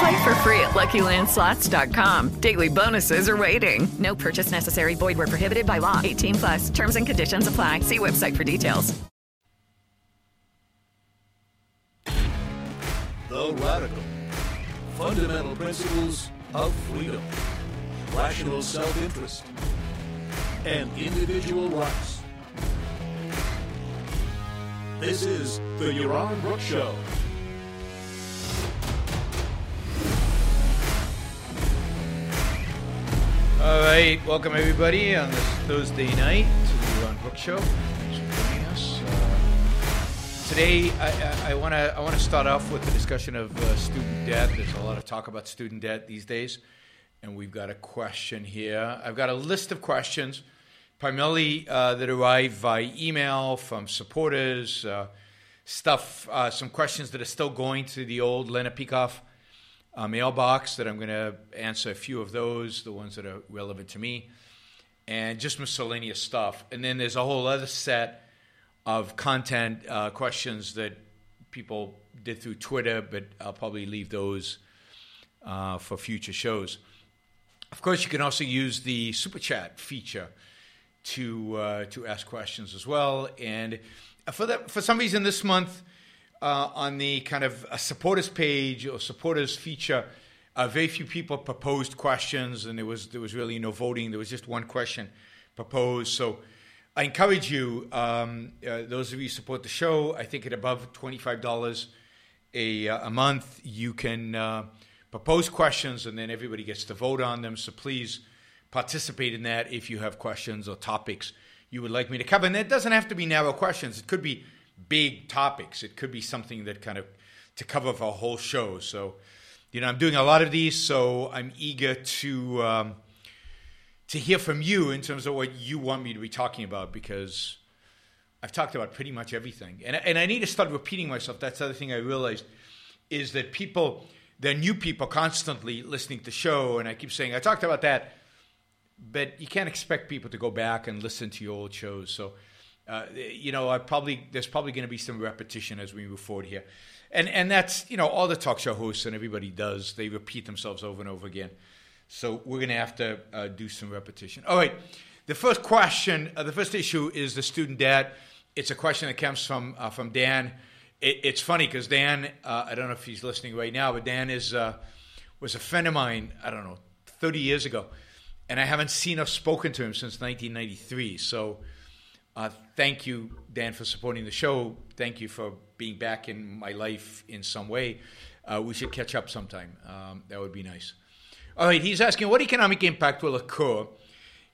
Play for free at LuckyLandSlots.com. Daily bonuses are waiting. No purchase necessary. Void where prohibited by law. 18 plus. Terms and conditions apply. See website for details. The Radical. Fundamental principles of freedom, rational self-interest, and individual rights. This is the Yaron Brook Show. All right, welcome everybody on this Thursday night to the Yaron Brook Show. Thanks for joining us. Uh, today, I want to I want to start off with the discussion of uh, student debt. There's a lot of talk about student debt these days, and we've got a question here. I've got a list of questions, primarily uh, that arrive via email from supporters, uh, stuff, uh, some questions that are still going to the old Leonard Peikoff uh, mailbox that I'm going to answer a few of those, the ones that are relevant to me, and just miscellaneous stuff. And then there's a whole other set of content uh, questions that people did through Twitter, but I'll probably leave those uh, for future shows. Of course, you can also use the super chat feature to uh, to ask questions as well. And for that, for some reason, this month uh, on the kind of a supporters page or supporters feature, uh, very few people proposed questions, and there was there was really no voting. There was just one question proposed. So I encourage you, um, uh, those of you support the show, I think at above twenty five dollars a a month, you can uh, propose questions, and then everybody gets to vote on them. So please participate in that if you have questions or topics you would like me to cover. And it doesn't have to be narrow questions. It could be big topics. It could be something that kind of to cover for a whole show. So, you know, I'm doing a lot of these, so I'm eager to um, to hear from you in terms of what you want me to be talking about because I've talked about pretty much everything, and and I need to start repeating myself. That's the other thing I realized is that people, there are new people constantly listening to show, and I keep saying I talked about that, but you can't expect people to go back and listen to your old shows. So uh, you know, I probably there's probably going to be some repetition as we move forward here, and and that's you know all the talk show hosts and everybody does they repeat themselves over and over again, so we're going to have to uh, do some repetition. All right, the first question, uh, the first issue is the student debt. It's a question that comes from uh, from Dan. It, it's funny because Dan, uh, I don't know if he's listening right now, but Dan is was a friend of mine. I don't know, 30 years ago, and I haven't seen or spoken to him since 1993. So. Thank you, Dan, for supporting the show. Thank you for being back in my life in some way. Uh, we should catch up sometime. Um, that would be nice. All right, he's asking what economic impact will occur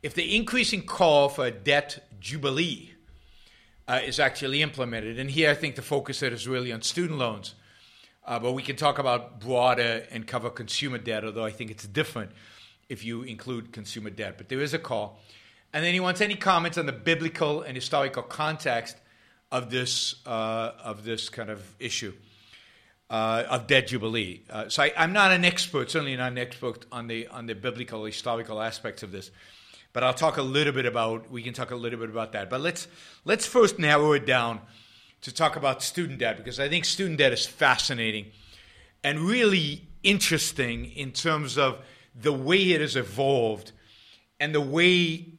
if the increasing call for a debt jubilee uh, is actually implemented. And here I think the focus is really on student loans. Uh, but we can talk about broader and cover consumer debt, although I think it's different if you include consumer debt. But there is a call. And then he wants any comments on the biblical and historical context of this uh, of this kind of issue uh, of debt jubilee. Uh, so I, am not an expert, certainly not an expert on the on the biblical historical aspects of this, but I'll talk a little bit about. We can talk a little bit about that. But let's let's first narrow it down to talk about student debt because I think student debt is fascinating and really interesting in terms of the way it has evolved and the way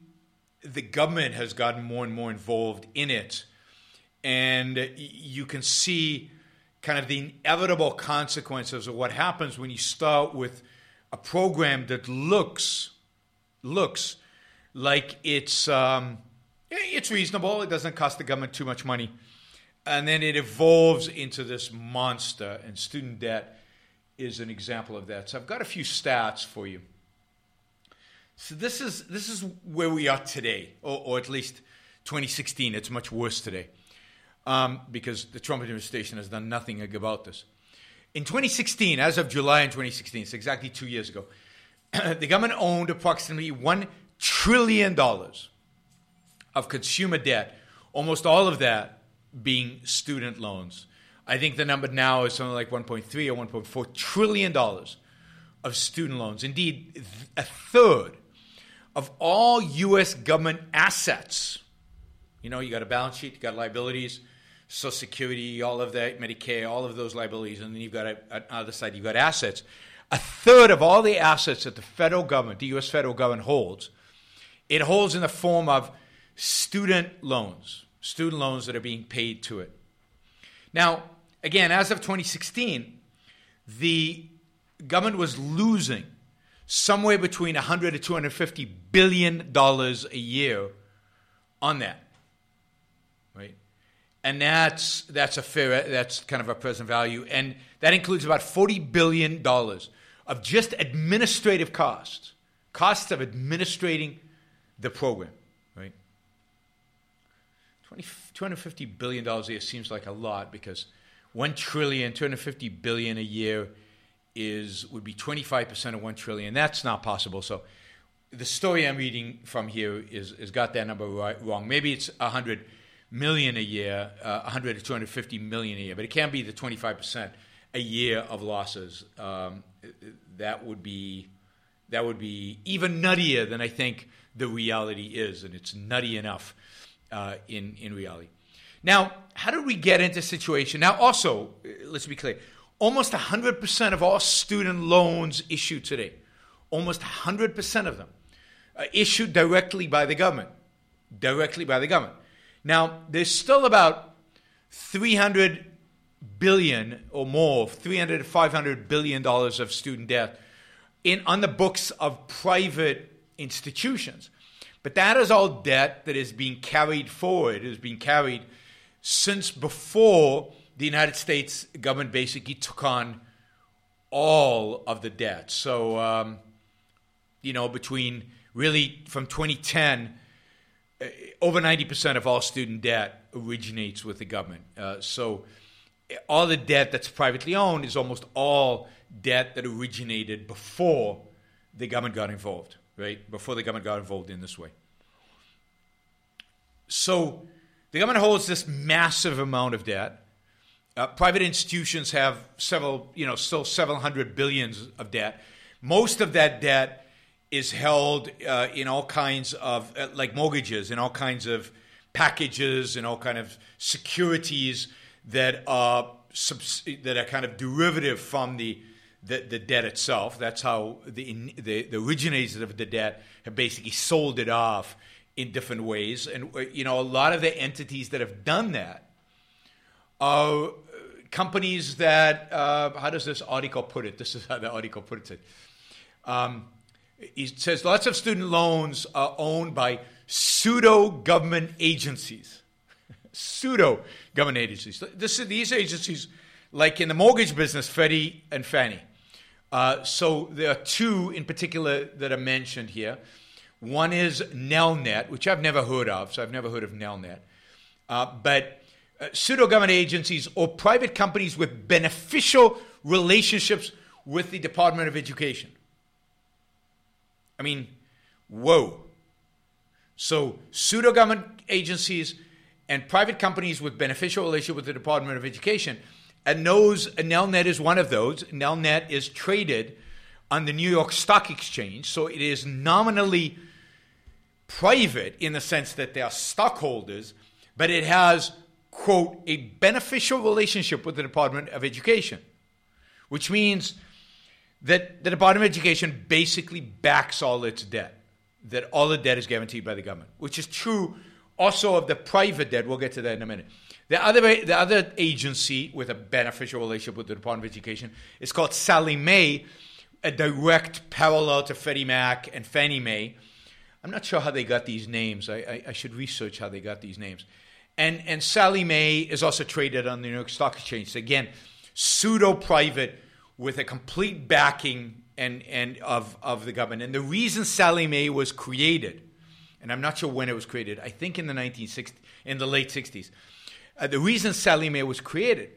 the government has gotten more and more involved in it. And you can see kind of the inevitable consequences of what happens when you start with a program that looks looks like it's um, it's reasonable. It doesn't cost the government too much money. And then it evolves into this monster, and student debt is an example of that. So I've got a few stats for you. So this is this is where we are today, or, or at least 2016. It's much worse today um, because the Trump administration has done nothing about this. In 2016, as of July in 2016, it's exactly two years ago, the government owned approximately one trillion dollars of consumer debt, almost all of that being student loans. I think the number now is something like 1.3 or 1.4 trillion dollars of student loans. Indeed, a third of all U.S. government assets. You know, you got a balance sheet, you got liabilities, Social Security, all of that, Medicare, all of those liabilities, and then you've got a, on the other side, you've got assets. A third of all the assets that the federal government, the U.S. federal government holds, it holds in the form of student loans, student loans that are being paid to it. Now, again, as of 2016, the government was losing somewhere between 100 to 250 billion dollars a year on that Right? and that's that's a fair that's kind of a present value, and that includes about forty billion dollars of just administrative costs, costs of administrating the program, right? 20, 250 billion dollars a year seems like a lot because one trillion, 250 billion a year is would be 25% of 1 trillion. That's not possible. So the story I'm reading from here is, is got that number right, wrong. Maybe it's 100 million a year, uh, 100 to 250 million a year, but it can't be the 25% a year of losses. Um, that would be that would be even nuttier than I think the reality is, and it's nutty enough uh, in in reality. Now, how did we get into situation? Now, also, let's be clear: almost 100% of all student loans issued today, almost 100% of them, are issued directly by the government, directly by the government. Now, there's still about 300 billion or more, 300 to 500 billion dollars of student debt in on the books of private institutions. But that is all debt that is being carried forward, is being carried since before the United States government basically took on all of the debt. So, um, you know, between really from 2010 uh, over 90% of all student debt originates with the government. Uh, so all the debt that's privately owned is almost all debt that originated before the government got involved, right? Before the government got involved in this way. So the government holds this massive amount of debt. Uh, private institutions have several, you know, still several hundred billions of debt. Most of that debt is held uh, in all kinds of uh, like mortgages in all kinds of packages and all kind of securities that are subs- that are kind of derivative from the, the, the debt itself. That's how the, the, the originators of the debt have basically sold it off in different ways. And uh, you know, a lot of the entities that have done that are companies that uh, how does this article put it? This is how the article puts it. Um, he says lots of student loans are owned by pseudo government agencies. pseudo government agencies. This, these agencies, like in the mortgage business, Freddie and Fannie. Uh, so there are two in particular that are mentioned here. One is Nelnet, which I've never heard of, so I've never heard of Nelnet. Uh, but uh, pseudo government agencies or private companies with beneficial relationships with the Department of Education. I mean, whoa. So, pseudo government agencies and private companies with beneficial relationship with the Department of Education. And knows Nelnet is one of those. Nelnet is traded on the New York Stock Exchange, so it is nominally private in the sense that they are stockholders, but it has, quote, a beneficial relationship with the Department of Education, which means that the Department of Education basically backs all its debt, that all the debt is guaranteed by the government, which is true also of the private debt. We'll get to that in a minute. The other, the other agency with a beneficial relationship with the Department of Education is called Sallie Mae, a direct parallel to Freddie Mac and Fannie Mae. I'm not sure how they got these names. I, I, I should research how they got these names. And, and Sallie Mae is also traded on the New York Stock Exchange. Again, pseudo private with a complete backing and, and of, of the government. And the reason Sallie Mae was created, and I'm not sure when it was created, I think in the 1960s, in the late 60s. Uh, the reason Sallie Mae was created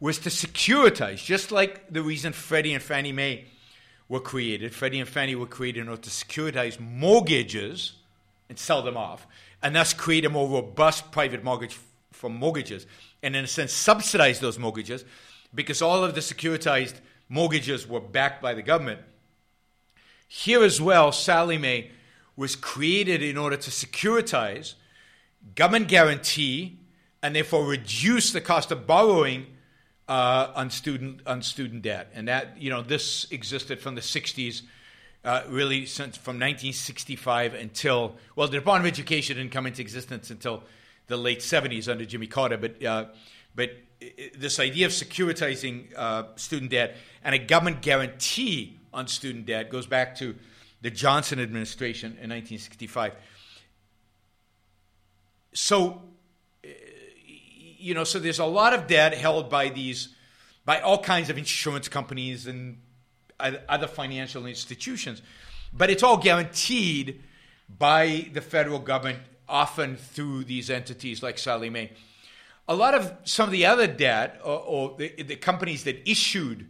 was to securitize, just like the reason Freddie and Fannie Mae were created. Freddie and Fannie were created in order to securitize mortgages and sell them off, and thus create a more robust private mortgage for mortgages, and in a sense subsidize those mortgages because all of the securitized mortgages were backed by the government. Here as well, Sallie Mae was created in order to securitize, government guarantee, and therefore reduce the cost of borrowing uh, on student on student debt, and that you know this existed from the '60s, uh, really since from 1965 until well, the Department of Education didn't come into existence until the late '70s under Jimmy Carter, but uh, but this idea of securitizing uh, student debt and a government guarantee on student debt goes back to the Johnson administration in 1965. So you know, so there's a lot of debt held by these, by all kinds of insurance companies and other financial institutions, but it's all guaranteed by the federal government, often through these entities like Sallie Mae. A lot of some of the other debt, or, or the, the, companies that issued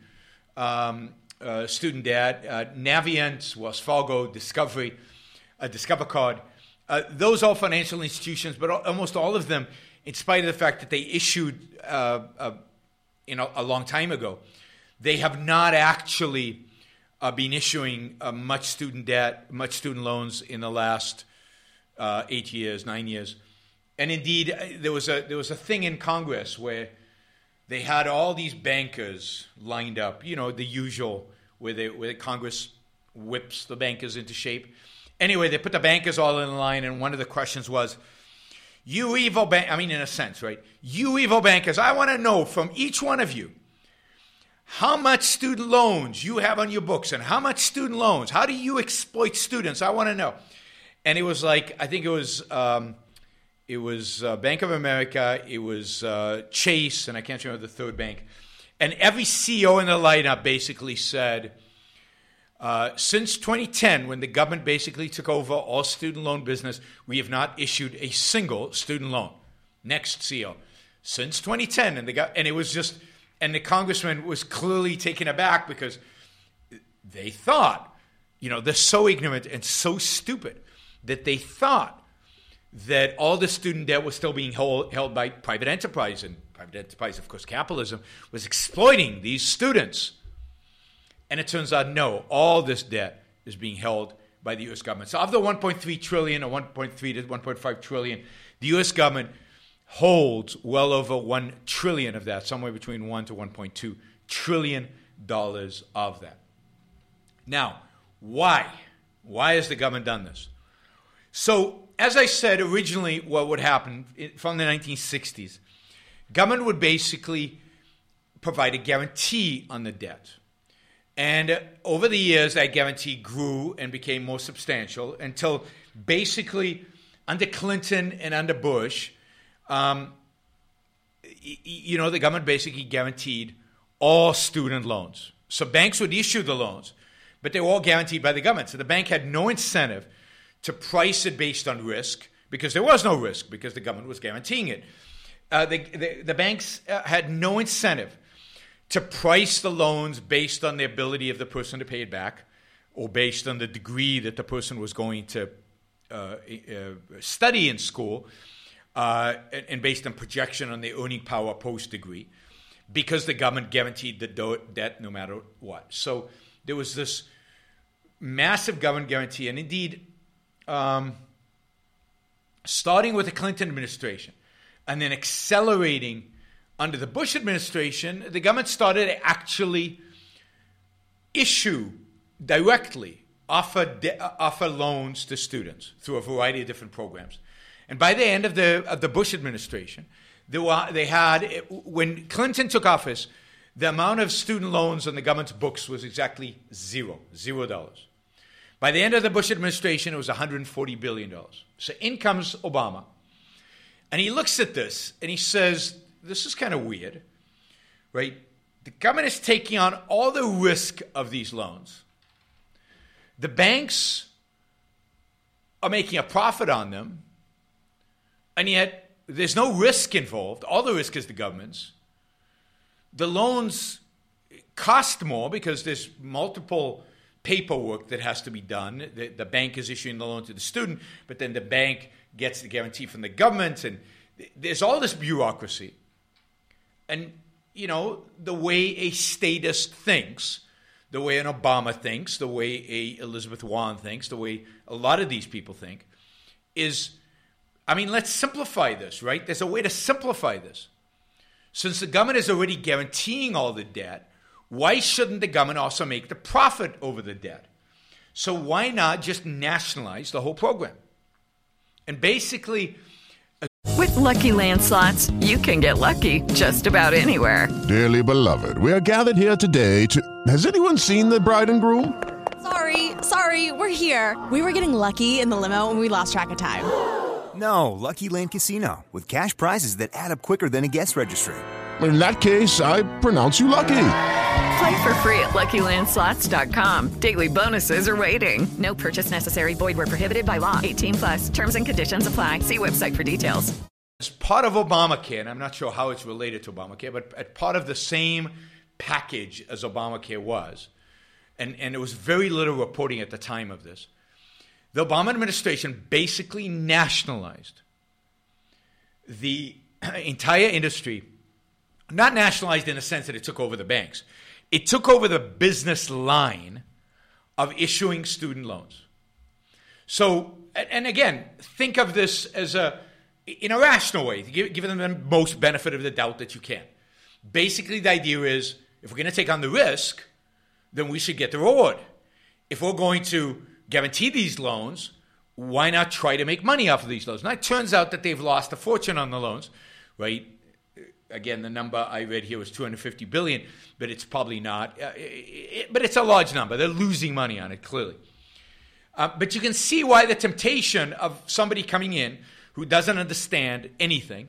um, uh, student debt, uh, Navient, Wells Fargo, Discovery, uh, Discover Card, uh, those are financial institutions, but almost all of them in spite of the fact that they issued uh, uh, you know, a long time ago, they have not actually uh, been issuing uh, much student debt, much student loans in the last uh, eight years, nine years. And indeed, uh, there was a there was a thing in Congress where they had all these bankers lined up. You know, the usual where they where Congress whips the bankers into shape. Anyway, they put the bankers all in line, and one of the questions was you evil bank, I mean, in a sense, right? You evil bankers, I want to know from each one of you how much student loans you have on your books and how much student loans. How do you exploit students? I want to know. And it was like, I think it was. Um, it was uh, Bank of America, it was uh, Chase, and I can't remember the third bank. And every CEO in the lineup basically said, uh, since 2010, when the government basically took over all student loan business, we have not issued a single student loan. Next CEO. Since 2010, and, the, and it was just, and the congressman was clearly taken aback because they thought, you know, they're so ignorant and so stupid that they thought that all the student debt was still being hold, held by private enterprise, and private enterprise, of course, capitalism, was exploiting these students and it turns out, no, all this debt is being held by the U.S. government. So of the 1.3 trillion or 1.3 to 1.5 trillion, the U.S. government holds well over 1 trillion of that, somewhere between 1 to 1.2 trillion dollars of that. Now, why? Why has the government done this? So, as I said originally, what would happen from the 1960s, government would basically provide a guarantee on the debt. And uh, over the years, that guarantee grew and became more substantial until basically under Clinton and under Bush, um, you know, the government basically guaranteed all student loans. So banks would issue the loans, but they were all guaranteed by the government. So the bank had no incentive to price it based on risk because there was no risk because the government was guaranteeing it. Uh, the, the, the, banks uh, had no incentive to price the loans based on the ability of the person to pay it back or based on the degree that the person was going to uh, uh, study in school uh, and based on projection on the earning power post degree because the government guaranteed the do- debt no matter what. So there was this massive government guarantee, and indeed, um, starting with the Clinton administration and then accelerating under the Bush administration, the government started to actually issue directly offer de- offer loans to students through a variety of different programs. And by the end of the of the Bush administration, they, were, they had when Clinton took office, the amount of student loans on the government's books was exactly zero, zero dollars. By the end of the Bush administration, it was $140 billion. So in comes Obama. And he looks at this and he says, This is kind of weird, right? The government is taking on all the risk of these loans. The banks are making a profit on them, and yet there's no risk involved. All the risk is the government's. The loans cost more because there's multiple paperwork that has to be done. The, the, bank is issuing the loan to the student, but then the bank gets the guarantee from the government, and there's all this bureaucracy. And, you know, the way a statist thinks, the way an Obama thinks, the way a Elizabeth Warren thinks, the way a lot of these people think, is I mean, let's simplify this, right? There's a way to simplify this. Since the government is already guaranteeing all the debt, why shouldn't the government also make the profit over the debt? So why not just nationalize the whole program? And basically, with lucky landslots, you can get lucky just about anywhere. Dearly beloved, we are gathered here today to. Has anyone seen the bride and groom? Sorry, sorry, we're here. We were getting lucky in the limo and we lost track of time. No, Lucky Land Casino, with cash prizes that add up quicker than a guest registry. In that case, I pronounce you lucky. Play for free at LuckyLandSlots.com. Daily bonuses are waiting. No purchase necessary. Void where prohibited by law. 18 plus. Terms and conditions apply. See website for details. As part of Obamacare, and I'm not sure how it's related to Obamacare, but as part of the same package as Obamacare was, and, and there was very little reporting at the time of this, the Obama administration basically nationalized the entire industry, not nationalized in the sense that it took over the banks, it took over the business line of issuing student loans. So, and again, think of this as a in a rational way, give, give them the most benefit of the doubt that you can. Basically, the idea is if we're going to take on the risk, then we should get the reward. If we're going to guarantee these loans, why not try to make money off of these loans? Now, it turns out that they've lost a fortune on the loans, right? Again, the number I read here was 250 billion, but it's probably not. Uh, it, but it's a large number. They're losing money on it, clearly. Uh, but you can see why the temptation of somebody coming in who doesn't understand anything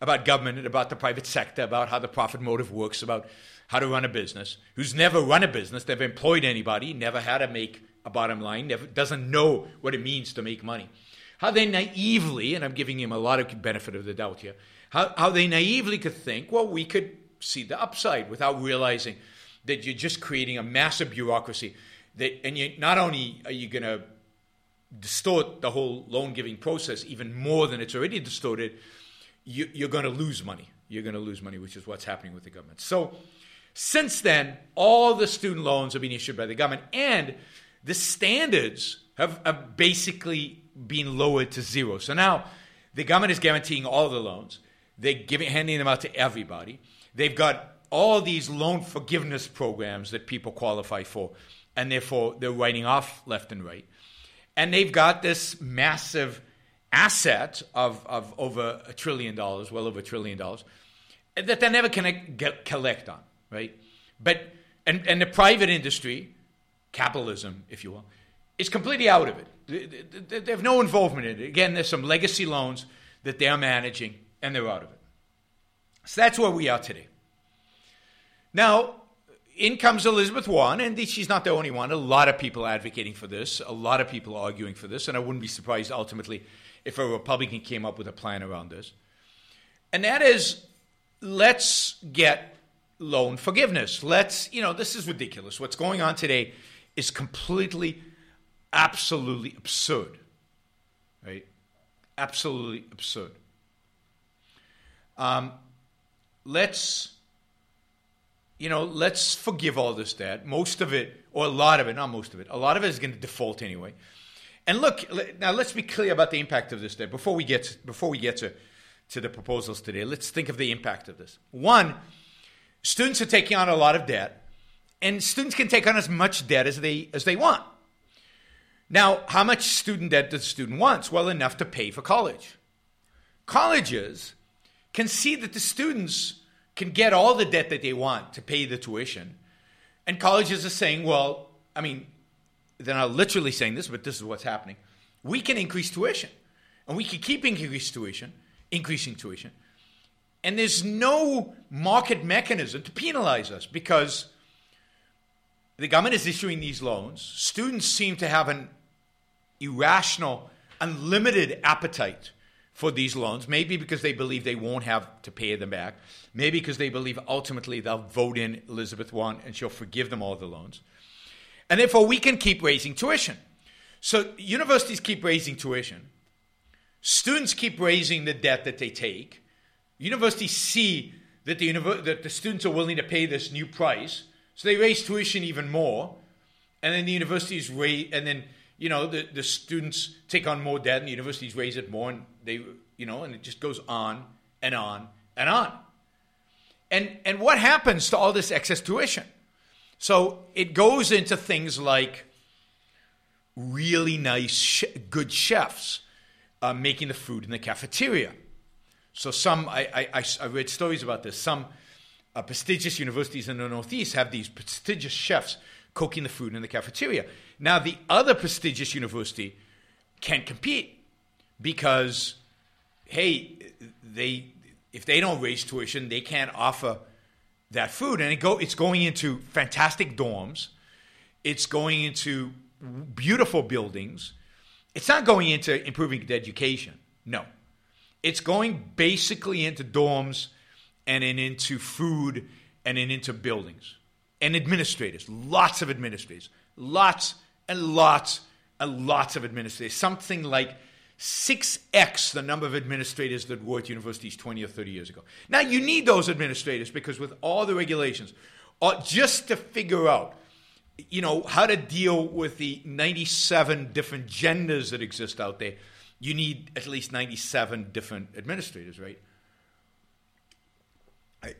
about government about the private sector, about how the profit motive works, about how to run a business, who's never run a business, never employed anybody, never had to make a bottom line, doesn't know what it means to make money. How they naively, and I'm giving him a lot of benefit of the doubt here, how, how they naively could think, well, we could see the upside without realizing that you're just creating a massive bureaucracy. That, and you, not only are you going to distort the whole loan giving process even more than it's already distorted, you, you're going to lose money. You're going to lose money, which is what's happening with the government. So, since then, all the student loans have been issued by the government, and the standards have, have basically been lowered to zero. So now the government is guaranteeing all the loans. They're giving, handing them out to everybody. They've got all these loan forgiveness programs that people qualify for, and therefore they're writing off left and right. And they've got this massive asset of, of over a trillion dollars, well over a trillion dollars, that they never can collect on, right? But and, and the private industry capitalism, if you will, is completely out of it. They have no involvement in it. Again, there's some legacy loans that they're managing, and they're out of it. So that's where we are today. Now, in comes Elizabeth Warren, and she's not the only one. A lot of people advocating for this, a lot of people arguing for this, and I wouldn't be surprised ultimately if a Republican came up with a plan around this. And that is let's get loan forgiveness. Let's, you know, this is ridiculous. What's going on today is completely, absolutely absurd. Right? Absolutely absurd. Um, let's, you know, let's forgive all this debt. Most of it, or a lot of it, not most of it, a lot of it is going to default anyway. And look, now let's be clear about the impact of this debt before we get to, before we get to, to the proposals today. Let's think of the impact of this. One, students are taking on a lot of debt and students can take on as much debt as they as they want. Now, how much student debt does a student want? Well, enough to pay for college. Colleges can see that the students can get all the debt that they want to pay the tuition. And colleges are saying, well, I mean, they're not literally saying this, but this is what's happening. We can increase tuition, and we can keep increasing tuition, increasing tuition, and there's no market mechanism to penalize us because the government is issuing these loans. Students seem to have an irrational, unlimited appetite for these loans, maybe because they believe they won't have to pay them back, maybe because they believe ultimately they'll vote in Elizabeth Warren and she'll forgive them all the loans. And therefore, we can keep raising tuition. So, universities keep raising tuition, students keep raising the debt that they take. Universities see that the, that the students are willing to pay this new price, so they raise tuition even more. And then the universities raise, and then you know the, the students take on more debt, and the universities raise it more, and they you know, and it just goes on and on and on. And and what happens to all this excess tuition? So it goes into things like really nice, sh- good chefs uh, making the food in the cafeteria. So some, I, I, I read stories about this. Some uh, prestigious universities in the Northeast have these prestigious chefs cooking the food in the cafeteria. Now the other prestigious university can't compete because, hey, they if they don't raise tuition, they can't offer that food, and it go it's going into fantastic dorms. It's going into beautiful buildings. It's not going into improving education. No. It's going basically into dorms and then into food and then into buildings and administrators. Lots of administrators. Lots and lots and lots of administrators. Something like 6x the number of administrators that were at universities 20 or 30 years ago. Now, you need those administrators because with all the regulations, uh, just to figure out, you know, how to deal with the 97 different genders that exist out there, you need at least 97 different administrators, right?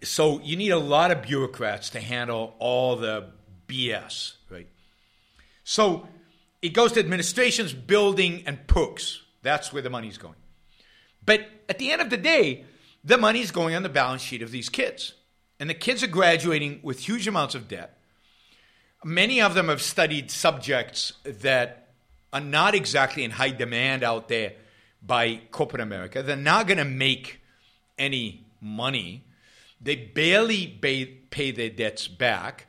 So you need a lot of bureaucrats to handle all the BS, right? So it goes to administrations, building, and POOCs. That's where the money's going. But at the end of the day, the money's going on the balance sheet of these kids. And the kids are graduating with huge amounts of debt. Many of them have studied subjects that are not exactly in high demand out there by corporate America. They're not going to make any money. They barely pay, their debts back.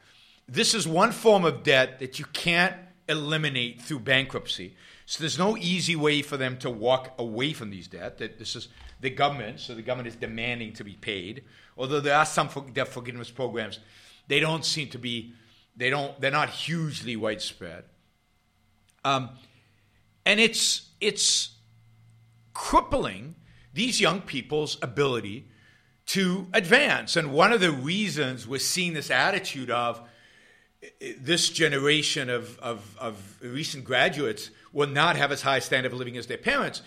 This is one form of debt that you can't eliminate through bankruptcy. So there's no easy way for them to walk away from these debt. That this is the government, so the government is demanding to be paid. Although there are some debt forgiveness programs, they don't seem to be, they don't, they're not hugely widespread. Um, and it's it's crippling these young people's ability to advance. And one of the reasons we're seeing this attitude of this generation of, of, of recent graduates will not have as high a standard of living as their parents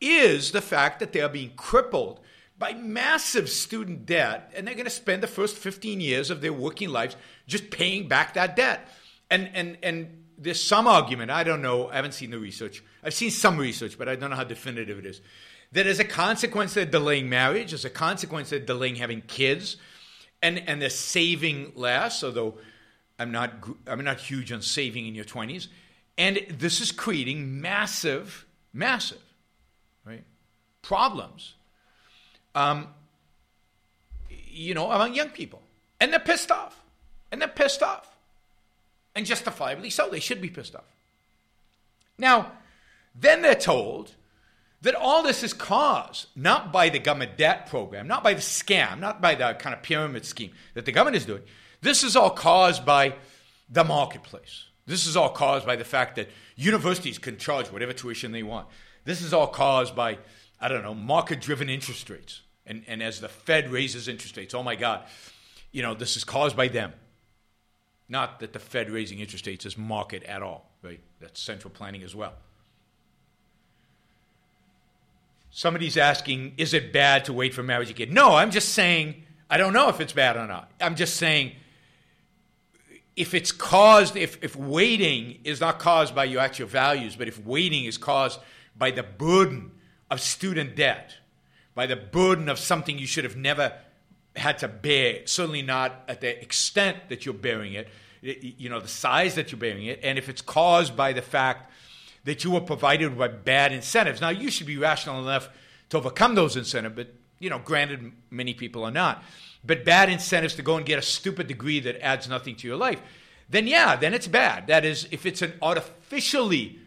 is the fact that they are being crippled by massive student debt and they're going to spend the first 15 years of their working lives just paying back that debt. And and and there's some argument i don't know i haven't seen the research. I've seen some research but i don't know how definitive it is that as a consequence of delaying marriage as a consequence of delaying having kids and and they're saving less although I'm not I'm not huge on saving in your 20s, and this is creating massive, massive, right, problems. Um, you know, among young people, and they're pissed off, and they're pissed off, and justifiably so. They should be pissed off. Now, then they're told that all this is caused not by the government debt program, not by the scam, not by the kind of pyramid scheme that the government is doing this is all caused by the marketplace. This is all caused by the fact that universities can charge whatever tuition they want. This is all caused by, I don't know, market driven interest rates. And, and as the Fed raises interest rates, oh my God, you know, this is caused by them. Not that the Fed raising interest rates is market at all, right? That's central planning as well. Somebody's asking, is it bad to wait for marriage again? No, I'm just saying, I don't know if it's bad or not. I'm just saying if it's caused, if, if waiting is not caused by your actual values, but if waiting is caused by the burden of student debt, by the burden of something you should have never had to bear, certainly not at the extent that you're bearing it, you know, the size that you're bearing it, and if it's caused by the fact that you were provided with bad incentives. Now, you should be rational enough to overcome those incentives, but, you know, granted, many people are not. But bad incentives to go and get a stupid degree that adds nothing to your life, then yeah, then it's bad. That is, if it's an artificially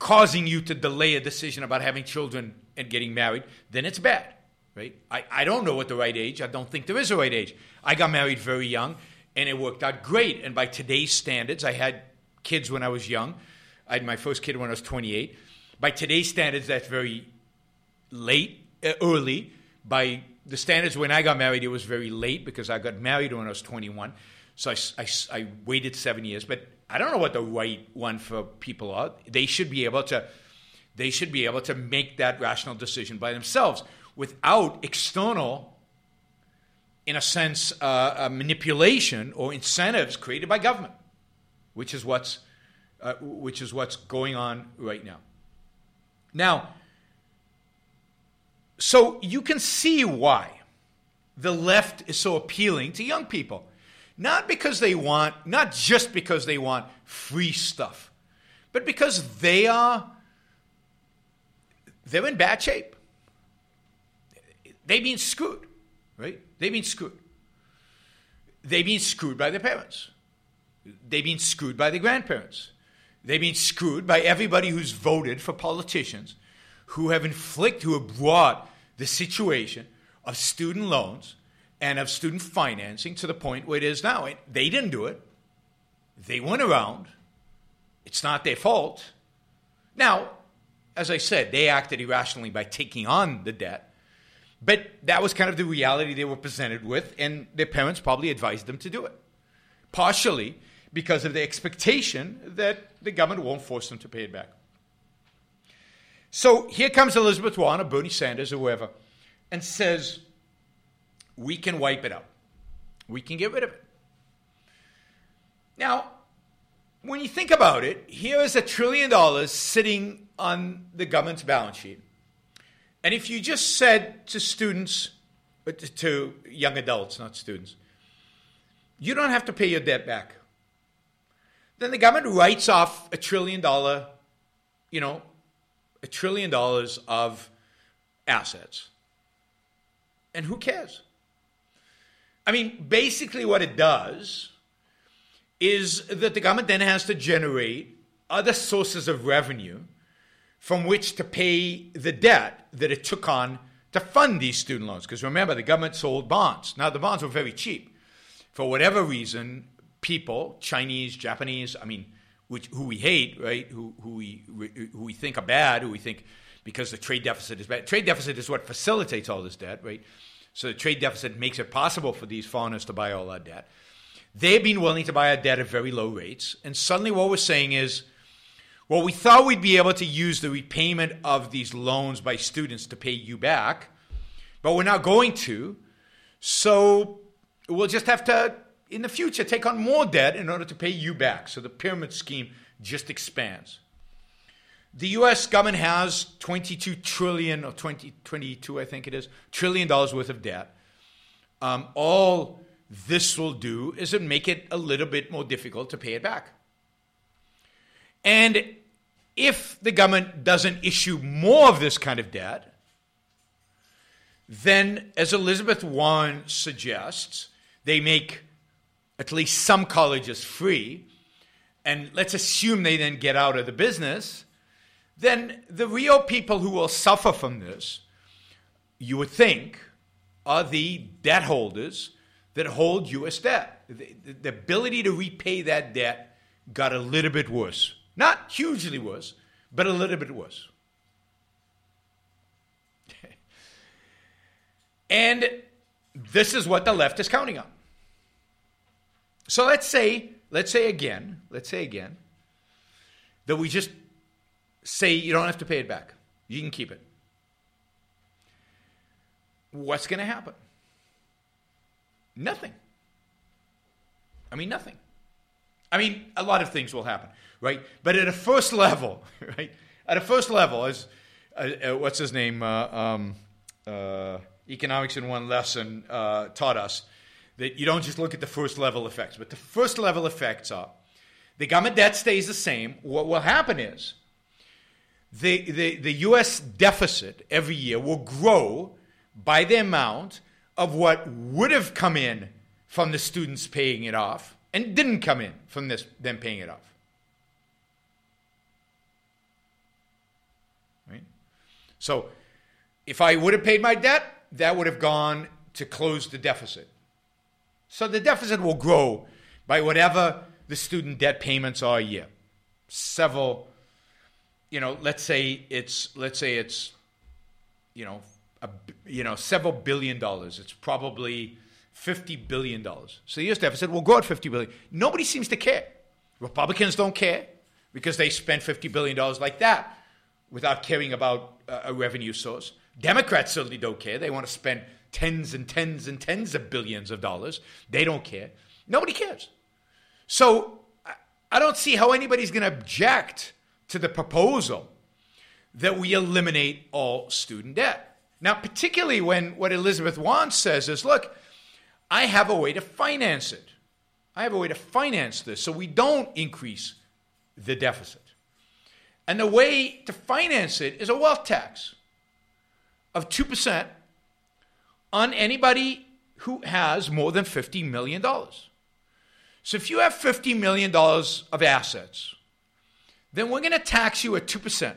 causing you to delay a decision about having children and getting married, then it's bad, right? I, I don't know what the right age. I don't think there is a right age. I got married very young, and it worked out great. And by today's standards, I had kids when I was young. I had my first kid when I was 28. By today's standards, that's very late, uh, early. By the standards when I got married, it was very late because I got married when I was 21. So I, I, I waited seven years. But I don't know what the right one for people are. They should be able to, they should be able to make that rational decision by themselves without external, in a sense, uh, uh, manipulation or incentives created by government, which is what's uh, which is what's going on right now. Now, so you can see why the left is so appealing to young people. Not because they want, not just because they want free stuff, but because they are, they're in bad shape. They've been screwed, right? They've been screwed. They've been screwed by their parents. They've been screwed by their grandparents. They've been screwed by everybody who's voted for politicians who have inflicted, who have brought the situation of student loans and of student financing to the point where it is now. They didn't do it. They went around. It's not their fault. Now, as I said, they acted irrationally by taking on the debt. But that was kind of the reality they were presented with, and their parents probably advised them to do it. Partially because of the expectation that the government won't force them to pay it back. So here comes Elizabeth Warren or Bernie Sanders or whoever and says, we can wipe it out. We can get rid of it. Now, when you think about it, here is a trillion dollars sitting on the government's balance sheet. And if you just said to students, uh, to young adults, not students, you don't have to pay your debt back then the government writes off a trillion dollar, you know, a trillion dollars of assets. And who cares? I mean, basically, what it does is that the government then has to generate other sources of revenue from which to pay the debt that it took on to fund these student loans. Because remember, the government sold bonds. Now, the bonds were very cheap. For whatever reason, people, Chinese, Japanese, I mean, which, who we hate, right? Who, who, we, who we think are bad, who we think because the trade deficit is bad. Trade deficit is what facilitates all this debt, right? So the trade deficit makes it possible for these foreigners to buy all our debt. They've been willing to buy our debt at very low rates. And suddenly what we're saying is, well, we thought we'd be able to use the repayment of these loans by students to pay you back, but we're not going to. So we'll just have to in the future take on more debt in order to pay you back. So the pyramid scheme just expands. The US government has 22 trillion or 20, 22, I think it is, trillion dollars worth of debt. Um, all this will do is it make it a little bit more difficult to pay it back. And if the government doesn't issue more of this kind of debt, then, as Elizabeth Warren suggests, they make at least some colleges free, and let's assume they then get out of the business, then the real people who will suffer from this, you would think, are the debt holders that hold U.S. debt. The, the ability to repay that debt got a little bit worse. Not hugely worse, but a little bit worse. and this is what the left is counting on. So let's say, let's say again, let's say again, that we just say you don't have to pay it back. You can keep it. What's going to happen? Nothing. I mean, nothing. I mean, a lot of things will happen, right? But at a first level, right? At a first level, as uh, uh, what's his name? Uh, um, uh, economics in one lesson uh, taught us that you don't just look at the first level effects. But the first level effects are the government debt stays the same. What will happen is the, the, the U.S. deficit every year will grow by the amount of what would have come in from the students paying it off and didn't come in from this, them paying it off. Right? So if I would have paid my debt, that would have gone to close the deficit. So the deficit will grow by whatever the student debt payments are a year. Several, you know, let's say it's let's say it's, you know, a, you know, several billion dollars. It's probably fifty billion dollars. So the U.S. deficit will grow at fifty billion. Nobody seems to care. Republicans don't care because they spend fifty billion dollars like that without caring about a revenue source. Democrats certainly don't care. They want to spend tens and tens and tens of billions of dollars. They don't care. Nobody cares. So I don't see how anybody's going to object to the proposal that we eliminate all student debt. Now, particularly when what Elizabeth Warren says is, look, I have a way to finance it. I have a way to finance this so we don't increase the deficit. And the way to finance it is a wealth tax of 2% on anybody who has more than $50 million. So if you have $50 million of assets, then we're going to tax you at 2%.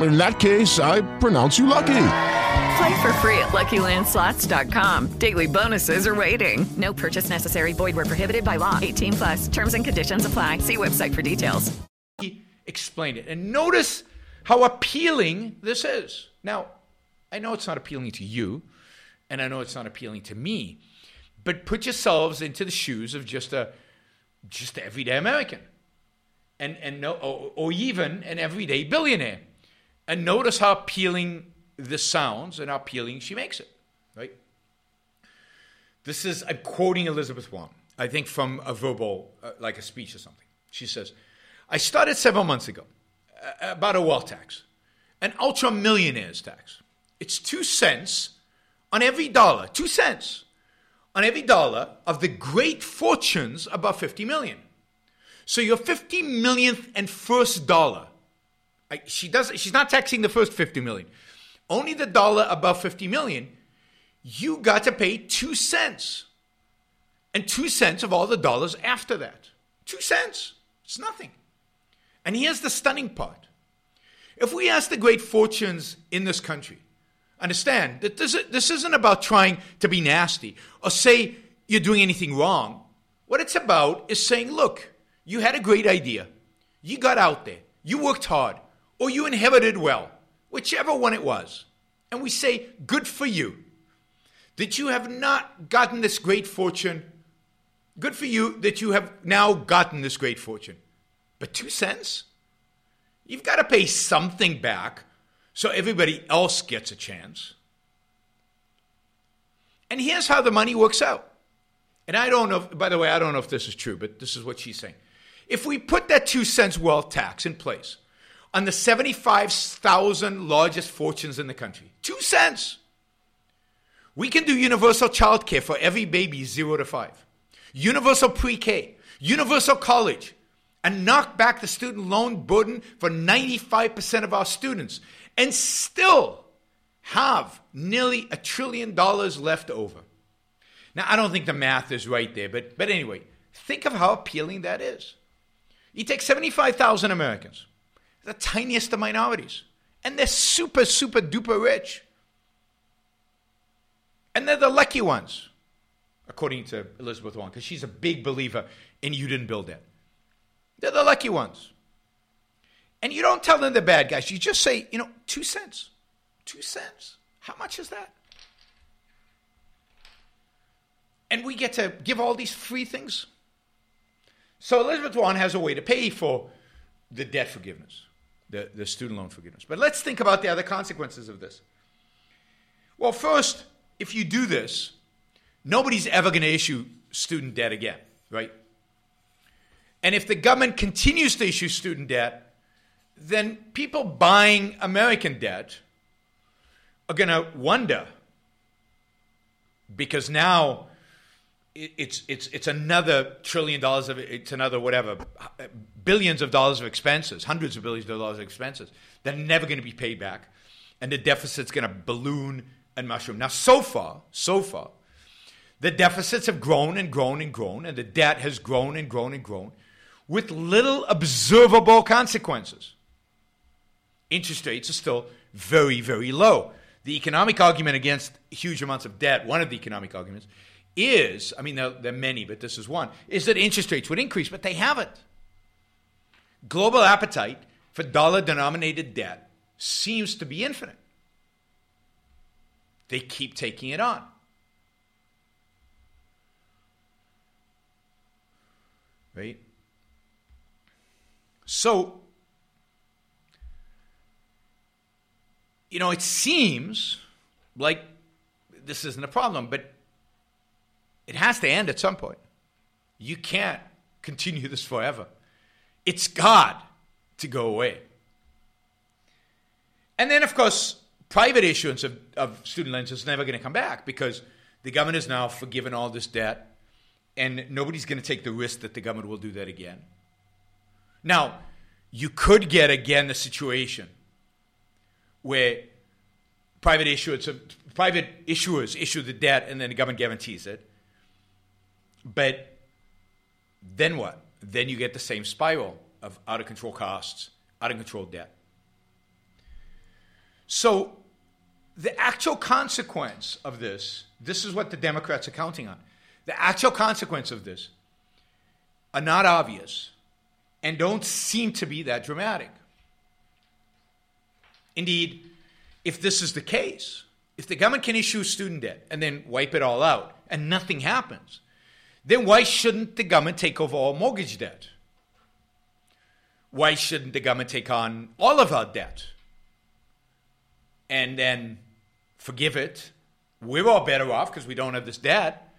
In that case, I pronounce you lucky. Play for free at LuckyLandSlots.com. Daily bonuses are waiting. No purchase necessary. Void where prohibited by law. 18 plus. Terms and conditions apply. See website for details. He explained it. And notice how appealing this is. Now, I know it's not appealing to you, and I know it's not appealing to me, but put yourselves into the shoes of just a just an everyday American, and and no, or, or even an everyday billionaire, and notice how appealing this sounds and how appealing she makes it. Right. This is I'm quoting Elizabeth Warren. I think from a verbal, uh, like a speech or something. She says, "I started several months ago uh, about a wealth tax, an ultra millionaires tax. It's two cents." on every dollar, two cents on every dollar of the great fortunes above 50 million. So your 50 millionth and first dollar, She does, she's not taxing the first 50 million, only the dollar above 50 million, you got to pay two cents. And two cents of all the dollars after that. Two cents. It's nothing. And here's the stunning part. If we ask the great fortunes in this country, Understand that this, this isn't about trying to be nasty or say you're doing anything wrong. What it's about is saying, look, you had a great idea. You got out there. You worked hard. Or you inherited well, whichever one it was. And we say, good for you. That you have not gotten this great fortune. Good for you that you have now gotten this great fortune. But two cents? You've got to pay something back so everybody else gets a chance. And here's how the money works out. And I don't know, if, by the way, I don't know if this is true, but this is what she's saying. If we put that two cents wealth tax in place on the 75,000 largest fortunes in the country, two cents, we can do universal child care for every baby zero to five, universal pre K, universal college, and knock back the student loan burden for 95% of our students and still have nearly a trillion dollars left over. Now, I don't think the math is right there, but, but anyway, think of how appealing that is. You take 75,000 Americans, the tiniest of minorities, and they're super, super duper rich. And they're the lucky ones, according to Elizabeth Warren, because she's a big believer in you didn't build it. They're the lucky ones. And you don't tell them the bad guys. You just say, you know, two cents. Two cents. How much is that? And we get to give all these free things. So Elizabeth Warren has a way to pay for the debt forgiveness, the, the student loan forgiveness. But let's think about the other consequences of this. Well, first, if you do this, nobody's ever going to issue student debt again, right? And if the government continues to issue student debt, then people buying American debt are going to wonder because now it's it's it's another trillion dollars of it's another whatever billions of dollars of expenses, hundreds of billions of dollars of expenses that are never going to be paid back, and the deficit's going to balloon and mushroom. Now, so far, so far, the deficits have grown and grown and grown, and the debt has grown and grown and grown, with little observable consequences. Interest rates are still very, very low. The economic argument against huge amounts of debt, one of the economic arguments, is I mean, there, there, are many, but this is one is that interest rates would increase, but they haven't. Global appetite for dollar denominated debt seems to be infinite. They keep taking it on. Right? So, you know, it seems like this isn't a problem, but it has to end at some point. You can't continue this forever. It's God to go away. And then, of course, private issuance of, of student loans is never going to come back because the government has now forgiven all this debt, and nobody's going to take the risk that the government will do that again. Now, you could get again the situation where private private issuers issue the debt and then the government guarantees it. But then what? Then you get the same spiral of out of control costs, out of control debt. So, the actual consequence of this, this is what the Democrats are counting on. The actual consequence of this are not obvious and don't seem to be that dramatic. Indeed, if this is the case, if the government can issue student debt and then wipe it all out and nothing happens, then why shouldn't the government take over all mortgage debt? Why shouldn't the government take on all of our debt and then forgive it? We're all better off because we don't have this debt.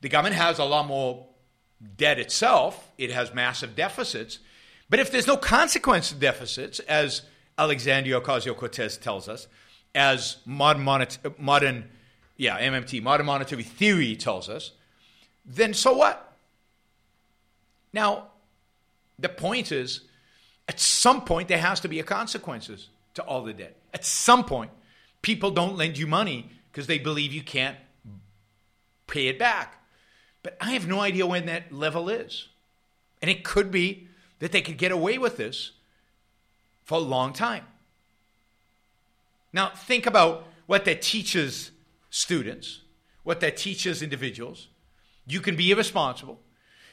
The government has a lot more debt itself, it has massive deficits. But if there's no consequence to deficits, as Alexandria Ocasio Cortez tells us, as modern, monet- modern, yeah, MMT, modern monetary theory tells us, then so what? Now, the point is, at some point, there has to be a consequences to all the debt. At some point, people don't lend you money because they believe you can't pay it back. But I have no idea when that level is. And it could be that they could get away with this for a long time. Now, think about what that teaches students, what that teaches individuals, you can be irresponsible.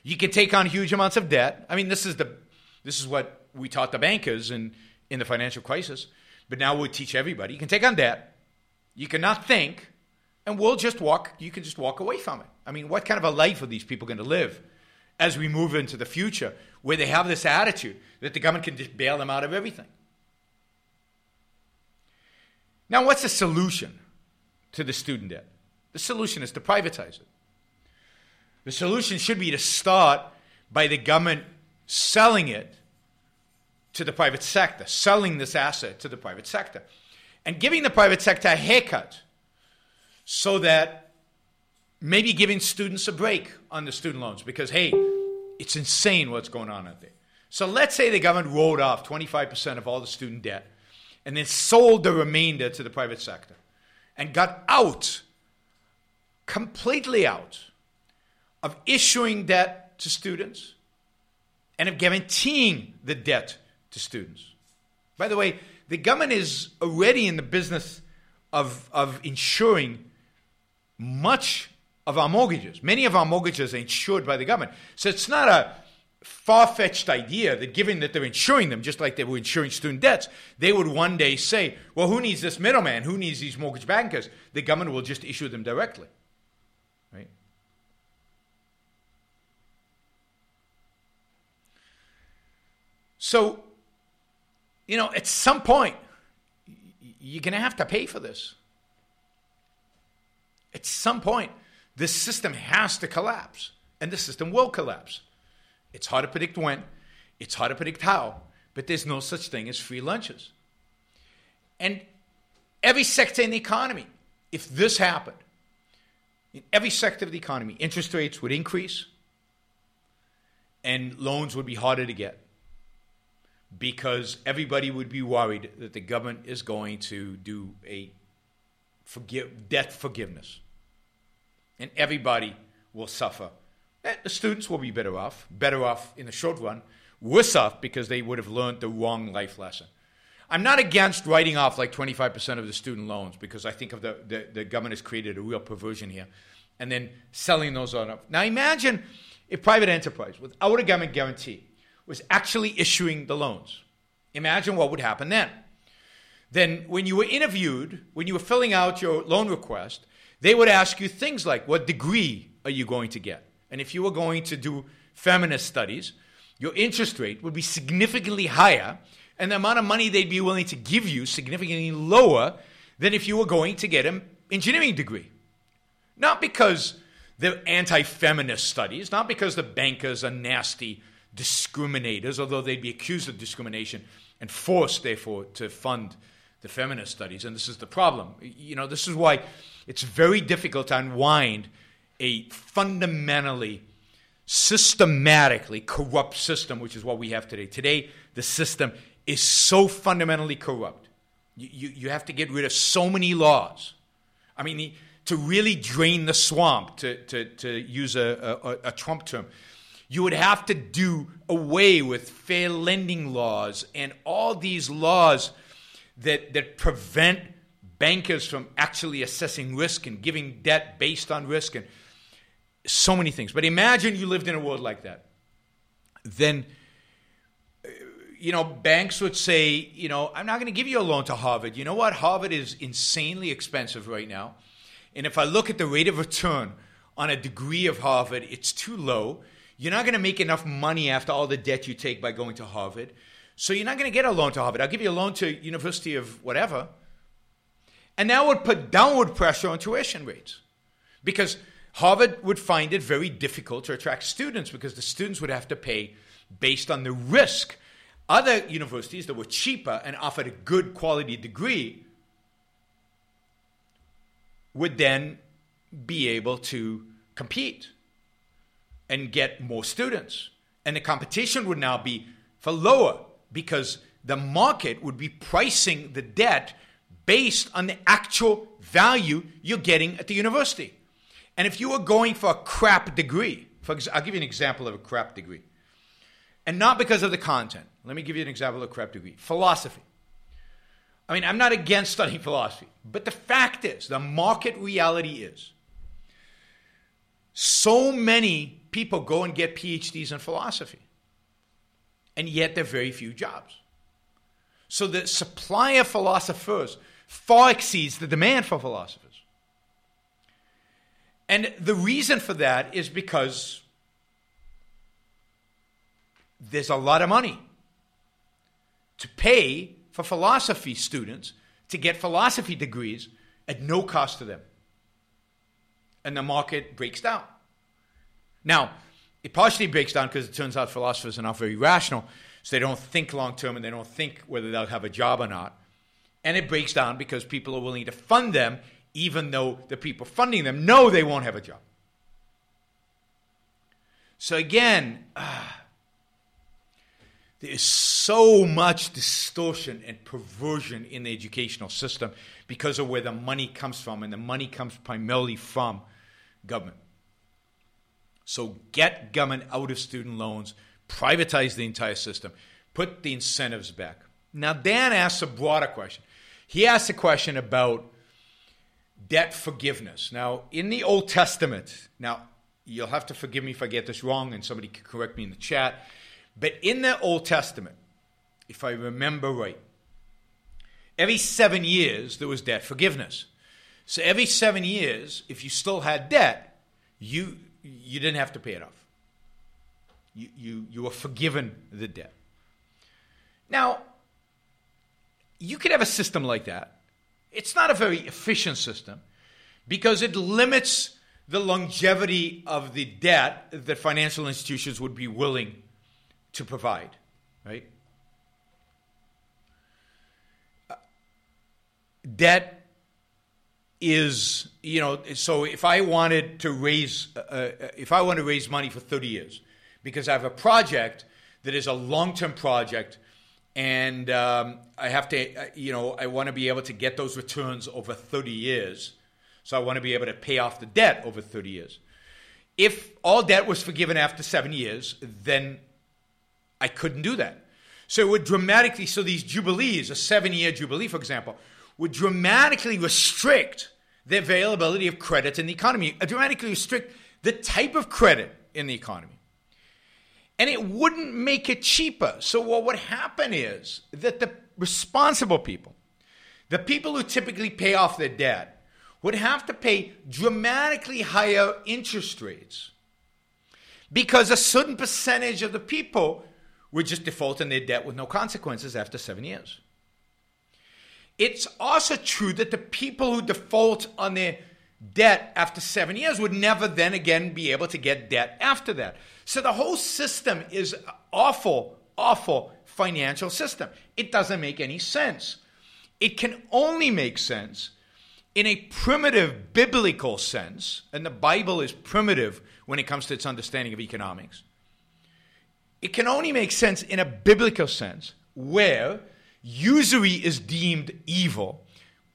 You can take on huge amounts of debt. I mean, this is the this is what we taught the bankers in, in the financial crisis. But now we teach everybody. You can take on debt. You cannot think, and we'll just walk. You can just walk away from it. I mean, what kind of a life are these people going to live as we move into the future, where they have this attitude that the government can just bail them out of everything? Now, what's the solution to the student debt? The solution is to privatize it. The solution should be to start by the government selling it to the private sector, selling this asset to the private sector, and giving the private sector a haircut so that maybe giving students a break on the student loans because, hey, it's insane what's going on out there. So let's say the government wrote off 25% of all the student debt and then sold the remainder to the private sector and got out, completely out of issuing debt to students and of guaranteeing the debt to students. By the way, the government is already in the business of, of ensuring much of our mortgages. Many of our mortgages are insured by the government. So it's not a far fetched idea that given that they're insuring them, just like they were insuring student debts, they would one day say, well, who needs this middleman? Who needs these mortgage bankers? The government will just issue them directly. Right? So, you know, at some point, you're going to have to pay for this. At some point, this system has to collapse, and the system will collapse. It's hard to predict when, it's hard to predict how, but there's no such thing as free lunches. And every sector in the economy, if this happened, in every sector of the economy, interest rates would increase and loans would be harder to get because everybody would be worried that the government is going to do a forgive, debt forgiveness. And everybody will suffer. Eh, the students will be better off, better off in the short run, worse off because they would have learned the wrong life lesson. I'm not against writing off like 25% of the student loans because I think of the, the, the government has created a real perversion here and then selling those on up. Now imagine if private enterprise without a government guarantee was actually issuing the loans. Imagine what would happen then. Then, when you were interviewed, when you were filling out your loan request, they would ask you things like, What degree are you going to get? And if you were going to do feminist studies, your interest rate would be significantly higher, and the amount of money they'd be willing to give you significantly lower than if you were going to get an engineering degree. Not because they're anti feminist studies, not because the bankers are nasty discriminators, although they'd be accused of discrimination and forced, therefore, to fund the feminist studies. And this is the problem. You know, this is why it's very difficult to unwind a fundamentally, systematically corrupt system, which is what we have today. Today, the system is so fundamentally corrupt. You, you, have to get rid of so many laws. I mean, to really drain the swamp, to, to, to use a, a, a Trump term, you would have to do away with fair lending laws and all these laws that, that prevent bankers from actually assessing risk and giving debt based on risk and so many things. But imagine you lived in a world like that. Then, uh, you know, banks would say, you know, I'm not going to give you a loan to Harvard. You know what? Harvard is insanely expensive right now. And if I look at the rate of return on a degree of Harvard, it's too low. You're not going to make enough money after all the debt you take by going to Harvard. So you're not going to get a loan to Harvard. I'll give you a loan to University of whatever. And that would put downward pressure on tuition rates. Because Harvard would find it very difficult to attract students because the students would have to pay based on the risk. Other universities that were cheaper and offered a good quality degree would then be able to compete and get more students. And the competition would now be for lower because the market would be pricing the debt based on the actual value you're getting at the university. And if you were going for a crap degree, for ex- I'll give you an example of a crap degree, and not because of the content. Let me give you an example of a crap degree philosophy. I mean, I'm not against studying philosophy, but the fact is, the market reality is so many people go and get PhDs in philosophy, and yet there are very few jobs. So the supply of philosophers far exceeds the demand for philosophers. And the reason for that is because there's a lot of money to pay for philosophy students to get philosophy degrees at no cost to them. And the market breaks down. Now, it partially breaks down because it turns out philosophers are not very rational, so they don't think long term and they don't think whether they'll have a job or not. And it breaks down because people are willing to fund them, even though the people funding them know they won't have a job. So again, ah, there is so much distortion and perversion in the educational system because of where the money comes from, and the money comes primarily from government. So get government out of student loans, privatize the entire system, put the incentives back. Now, Dan asks a broader question. He asks a question about debt forgiveness. Now, in the Old Testament, now you'll have to forgive me if I get this wrong, and somebody can correct me in the chat. But in the Old Testament, if I remember right, every seven years there was debt forgiveness. So every seven years, if you still had debt, you you didn't have to pay it off. You you you were forgiven the debt. Now, you could have a system like that. It's not a very efficient system because it limits the longevity of the debt that financial institutions would be willing to provide, right? Uh, debt is, you know, so if I wanted to raise, uh, uh, if I want to raise money for 30 years, because I have a project that is a long term project and um, I have to, uh, you know, I want to be able to get those returns over 30 years. So I want to be able to pay off the debt over 30 years. If all debt was forgiven after seven years, then I couldn't do that. So it would dramatically, so these jubilees, a seven year jubilee, for example, would dramatically restrict the availability of credit in the economy, uh, dramatically restrict the type of credit in the economy and it wouldn't make it cheaper. So, what would happen is that the responsible people, the people who typically pay off their debt, would have to pay dramatically higher interest rates because a certain percentage of the people would just default in their debt with no consequences after seven years. It's also true that the people who default on their debt after seven years would never then again be able to get debt after that. So the whole system is awful, awful financial system. It doesn't make any sense. It can only make sense in a primitive biblical sense, and the Bible is primitive when it comes to its understanding of economics. It can only make sense in a biblical sense where usury is deemed evil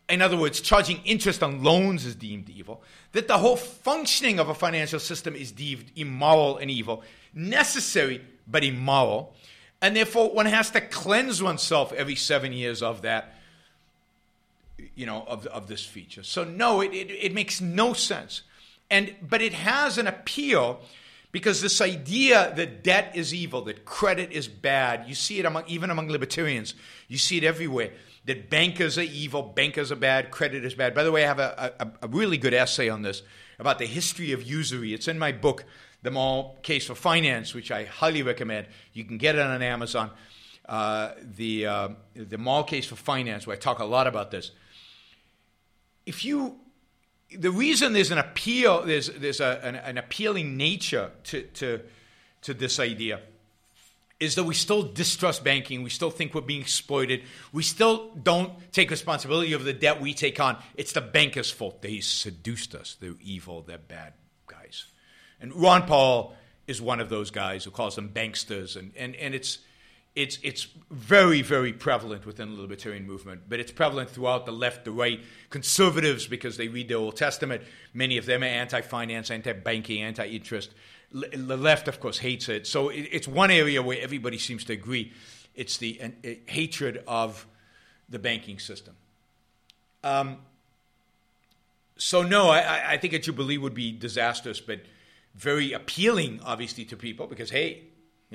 in other words, charging interest on loans is deemed evil, that the whole functioning of a financial system is deemed immoral and evil, necessary but immoral, and therefore one has to cleanse oneself every seven years of that, you know, of, of this feature. So no, it, it, it makes no sense. And but it has an appeal because this idea that debt is evil, that credit is bad, you see it among even among libertarians, you see it everywhere that bankers are evil, bankers are bad, credit is bad. By the way, I have a, a, a really good essay on this about the history of usury. It's in my book, The Moral Case for Finance, which I highly recommend. You can get it on Amazon. Uh, the, uh, the Moral Case for Finance, where I talk a lot about this. If you, the reason there's an appeal, there's, there's a, an, an appealing nature to, to, to this idea is that we still distrust banking. We still think we're being exploited. We still don't take responsibility of the debt we take on. It's the bankers' fault. They seduced us. They're evil. They're bad guys. And Ron Paul is one of those guys who calls them banksters. And, and, and it's, it's, it's very, very prevalent within the libertarian movement, but it's prevalent throughout the left, the right. Conservatives, because they read the Old Testament, many of them are anti finance, anti banking, anti interest the left, of course, hates it. So it's one area where everybody seems to agree. It's the uh, hatred of the banking system. Um, so no, I, I think a jubilee would be disastrous, but very appealing, obviously, to people because hey,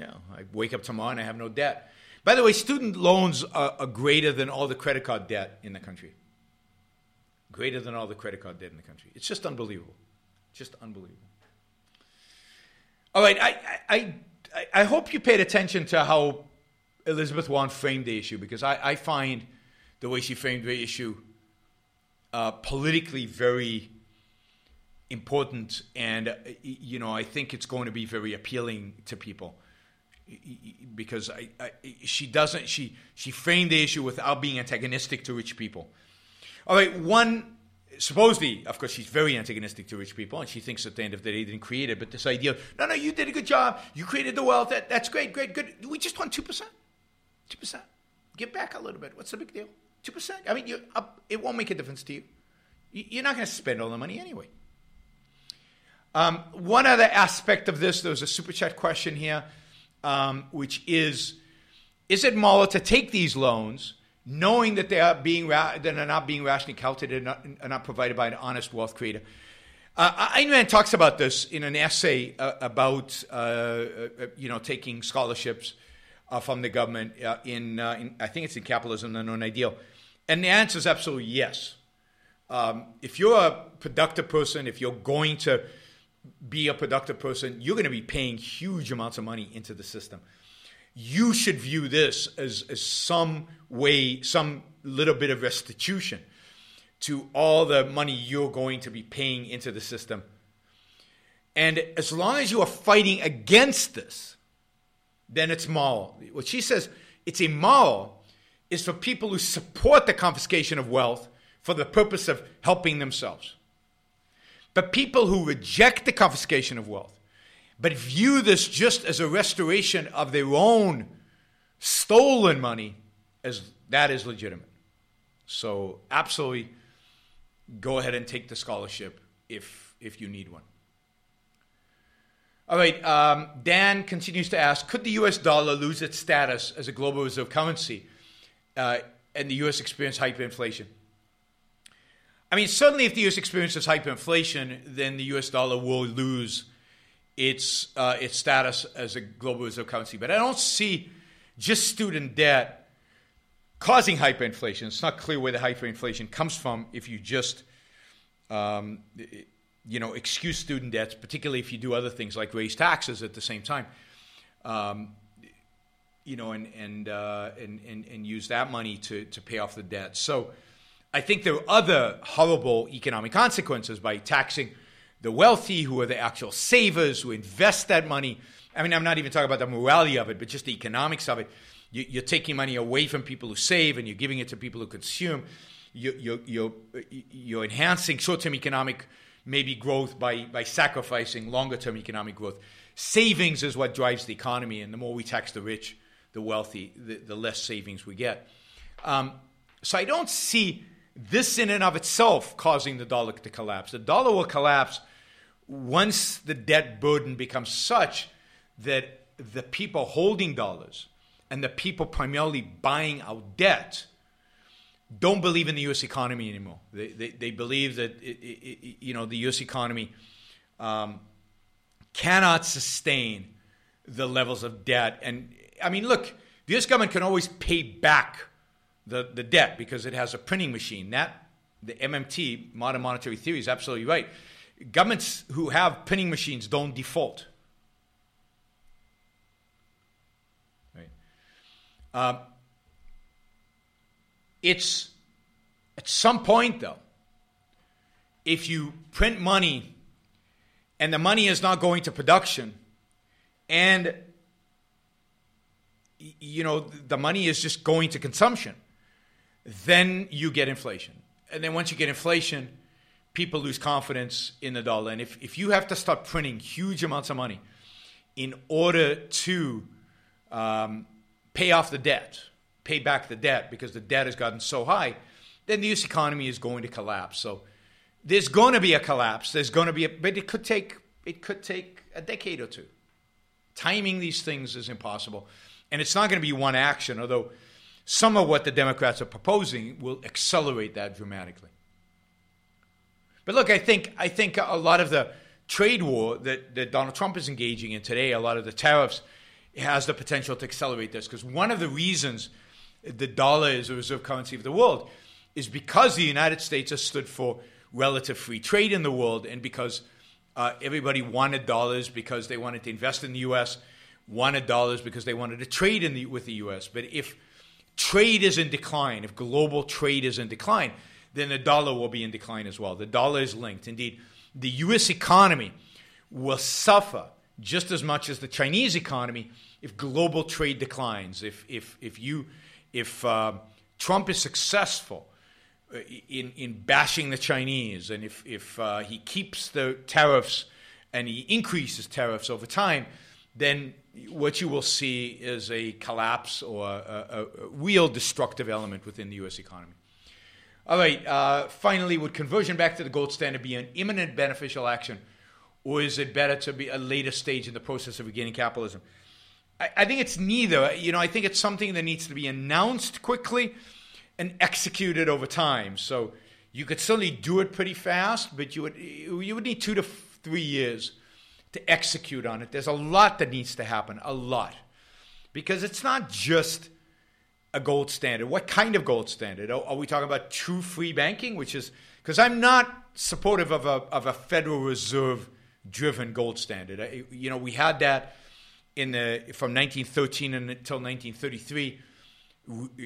know, I wake up tomorrow and I have no debt. By the way, student loans are, are greater than all the credit card debt in the country. Greater than all the credit card debt in the country. It's just unbelievable. Just unbelievable. All right, I, I, I, I hope you paid attention to how Elizabeth Warren framed the issue because I, I find the way she framed the issue uh, politically very important, and uh, you know I think it's going to be very appealing to people because I, I, she doesn't she she framed the issue without being antagonistic to rich people. All right, one supposedly, of course, she's very antagonistic to rich people, and she thinks at the end of the day they didn't create it. But this idea, no, no, you did a good job. You created the wealth. That, that's great, great, good. We just want two percent, two percent. Give back a little bit. What's the big deal? Two percent. I mean, it won't make a difference to you. You're not going to spend all the money anyway. Um, one other aspect of this, there's a super chat question here, um, which is: Is it moral to take these loans? knowing that they are being ra- that are not being rationally counted and not, are not provided by an honest wealth creator. Uh, Ayn Rand talks about this in an essay uh, about uh, uh you know taking scholarships uh, from the government uh, in, in, I think it's in Capitalism: The Unknown Ideal, and the answer is absolutely yes. Um, if you're a productive person, if you're going to be a productive person, you're going to be paying huge amounts of money into the system. You should view this as, as some way, some little bit of restitution to all the money you're going to be paying into the system. And as long as you are fighting against this, then it's moral. What she says, it's immoral, is for people who support the confiscation of wealth for the purpose of helping themselves. But people who reject the confiscation of wealth, but view this just as a restoration of their own stolen money, as that is legitimate. So absolutely go ahead and take the scholarship if if you need one. All right, um, Dan continues to ask Could the US dollar lose its status as a global reserve currency uh, and the US experience hyperinflation? I mean, certainly if the US experiences hyperinflation, then the US dollar will lose its, uh, its status as a global reserve currency. But I don't see just student debt causing hyperinflation. It's not clear where the hyperinflation comes from if you just um, you know, excuse student debts, particularly if you do other things like raise taxes at the same time. Um, you know, and and, uh, and and and use that money to to pay off the debt. So, I think there are other horrible economic consequences by taxing the wealthy, who are the actual savers, who invest that money. I mean, I'm not even talking about the morality of it, but just the economics of it. You, are taking money away from people who save, and you're giving it to people who consume. You, you're, you're, you're enhancing short-term economic maybe growth by, by sacrificing longer term economic growth. Savings is what drives the economy, and the more we tax the rich, the wealthy, the, the less savings we get. Um, so I don't see this in and of itself causing the dollar to collapse. The dollar will collapse once the debt burden becomes such that the people holding dollars and the people primarily buying out debt don't believe in the U.S. economy anymore. They, they, they believe that it, it, you know the U.S. economy um, cannot sustain the levels of debt. And I mean, look, the U.S. government can always pay back the, the debt because it has a printing machine. That the MMT, modern monetary theory, is absolutely right. Governments who have printing machines don't default. Right. Um, it's at some point, though, if you print money and the money is not going to production and you know the money is just going to consumption then you get inflation and then once you get inflation people lose confidence in the dollar and if, if you have to start printing huge amounts of money in order to um, pay off the debt pay back the debt because the debt has gotten so high, then the U.S. economy is going to collapse. So there's going to be a collapse. There's going to be a, but it could take it could take a decade or two. Timing these things is impossible, and it's not going to be one action. Although some of what the Democrats are proposing will accelerate that dramatically. But look, I think I think a lot of the trade war that, that Donald Trump is engaging in today, a lot of the tariffs, has the potential to accelerate this because one of the reasons the dollar is a reserve currency of the world is because the United States has stood for relative free trade in the world and because uh, everybody wanted dollars because they wanted to invest in the U.S., wanted dollars because they wanted to trade in the, with the U.S. But if trade is in decline, if global trade is in decline, then the dollar will be in decline as well. The dollar is linked. Indeed, the U.S. economy will suffer just as much as the Chinese economy if global trade declines. If, if, if you if uh, Trump is successful uh, in, in bashing the Chinese, and if, if uh, he keeps the tariffs and he increases tariffs over time, then what you will see is a collapse or a, a, real destructive element within the U.S. economy. All right, uh, finally, would conversion back to the gold standard be an imminent beneficial action, or is it better to be a later stage in the process of regaining capitalism? I, I think it's neither. You know, I think it's something that needs to be announced quickly and executed over time. So you could certainly do it pretty fast, but you would you would need two to three years to execute on it. There's a lot that needs to happen, a lot, because it's not just a gold standard. What kind of gold standard? Are, are we talking about true free banking, which is because I'm not supportive of a of a Federal Reserve driven gold standard. I, you know, we had that in the from 1913 until 1933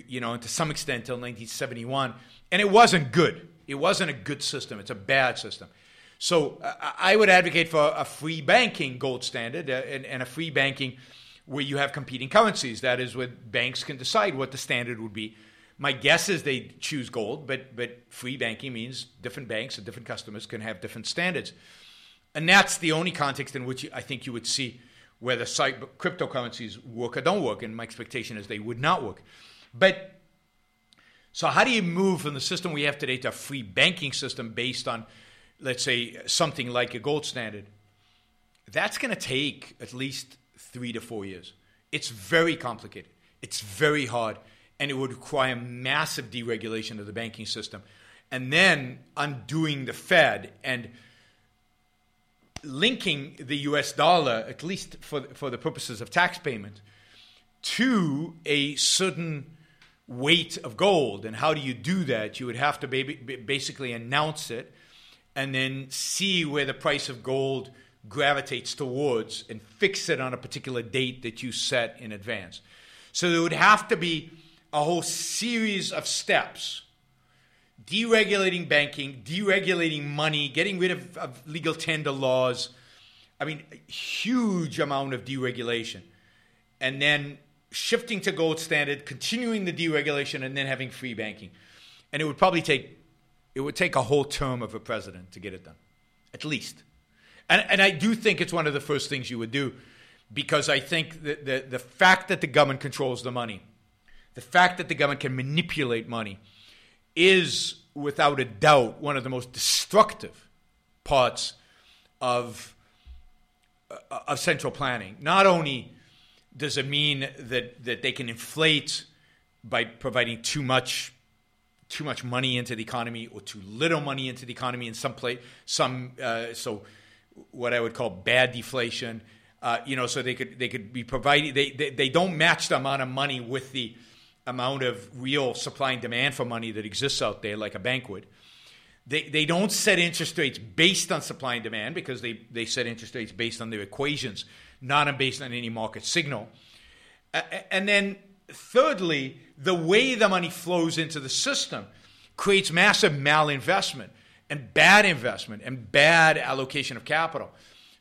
you know, and to some extent until 1971, and it wasn't good. It wasn't a good system. It's a bad system. So I would advocate for a free banking gold standard uh, and, a free banking where you have competing currencies. That is, where banks can decide what the standard would be. My guess is they choose gold, but but free banking means different banks and different customers can have different standards, and that's the only context in which I think you would see whether cryptocurrencies work or don't work. And my expectation is they would not work. But so, how do you move from the system we have today to a free banking system based on, let's say, something like a gold standard? That's going to take at least three to four years. It's very complicated, it's very hard, and it would require massive deregulation of the banking system. And then undoing the Fed and linking the US dollar, at least for, for the purposes of tax payment, to a certain weight of gold. And how do you do that? You would have to basically announce it and then see where the price of gold gravitates towards and fix it on a particular date that you set in advance. So there would have to be a whole series of steps deregulating banking, deregulating money, getting rid of, of legal tender laws. I mean, a huge amount of deregulation. And then shifting to gold standard, continuing the deregulation, and then having free banking. And it would probably take it would take a whole term of a president to get it done, at least. And, and I do think it's one of the first things you would do because I think that the, the fact that the government controls the money, the fact that the government can manipulate money, is without a doubt one of the most destructive parts of, uh, of central planning. Not only does it mean that, that they can inflate by providing too much too much money into the economy or too little money into the economy in some place some uh, so what I would call bad deflation uh, you know so they could they could be providing they, they they don't match the amount of money with the amount of real supply and demand for money that exists out there like a bank would they, they don't set interest rates based on supply and demand because they, they set interest rates based on their equations not based on any market signal. And then, thirdly, the way the money flows into the system creates massive malinvestment and bad investment and bad allocation of capital.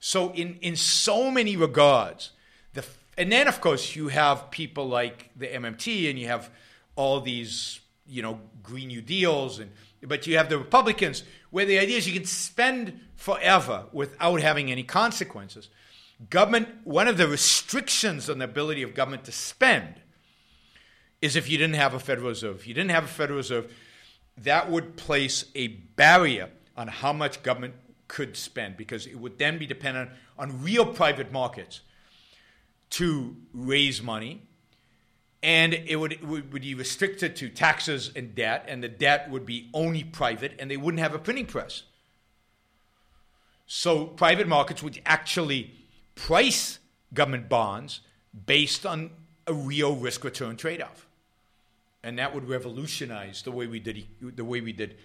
So, in, in so many regards, the, and then, of course, you have people like the MMT and you have all these, you know, Green New Deals, and, but you have the Republicans where the idea is you can spend forever without having any consequences government, one of the restrictions on the ability of government to spend is if you didn't have a Federal Reserve. If you didn't have a Federal Reserve, that would place a barrier on how much government could spend because it would then be dependent on real private markets to raise money. And it would, it would be restricted to taxes and debt, and the debt would be only private, and they wouldn't have a printing press. So private markets would actually price government bonds based on a real risk return trade off. And that would revolutionize the way we did the way we did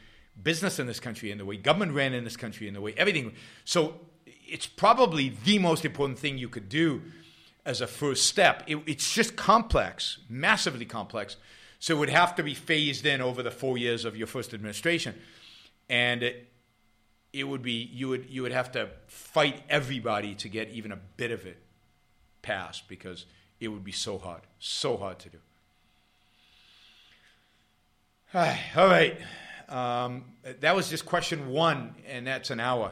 business in this country and the way government ran in this country and the way everything. So it's probably the most important thing you could do as a first step. It, it's just complex, massively complex. So it would have to be phased in over the four years of your first administration. And it, it would be you would you would have to fight everybody to get even a bit of it passed because it would be so hard, so hard to do. All right, um, that was just question one, and that's an hour.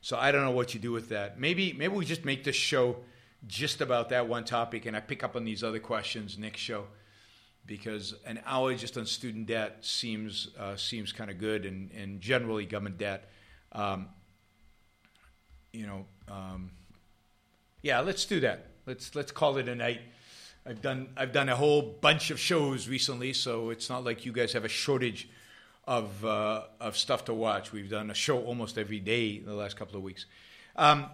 So I don't know what you do with that. Maybe maybe we just make this show just about that one topic, and I pick up on these other questions next show because an hour just on student debt seems uh, seems kind of good, and, and generally government debt um, you know, um, yeah, let's do that. Let's let's call it a night. I've done I've done a whole bunch of shows recently, so it's not like you guys have a shortage of uh, of stuff to watch. We've done a show almost every day in the last couple of weeks. Um,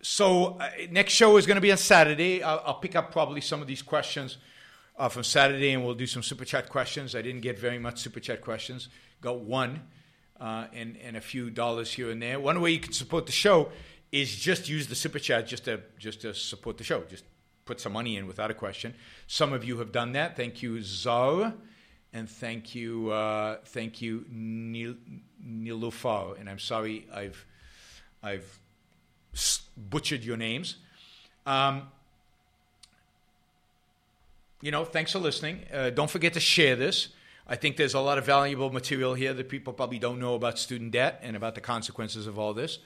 so uh, next show is going to be on Saturday. I'll, I'll, pick up probably some of these questions uh, from Saturday, and we'll do some super chat questions. I didn't get very much super chat questions. Got one, uh, and and a few dollars here and there. One way you can support the show is just use the super chat just to just to support the show. Just put some money in without a question. Some of you have done that. Thank you, Zar, and thank you, uh, thank you, Nil, Nilufar. And I'm sorry, I've I've butchered your names. Um, you know, thanks for listening. Uh, don't forget to share this. I think there's a lot of valuable material here that people probably don't know about student debt and about the consequences of all this.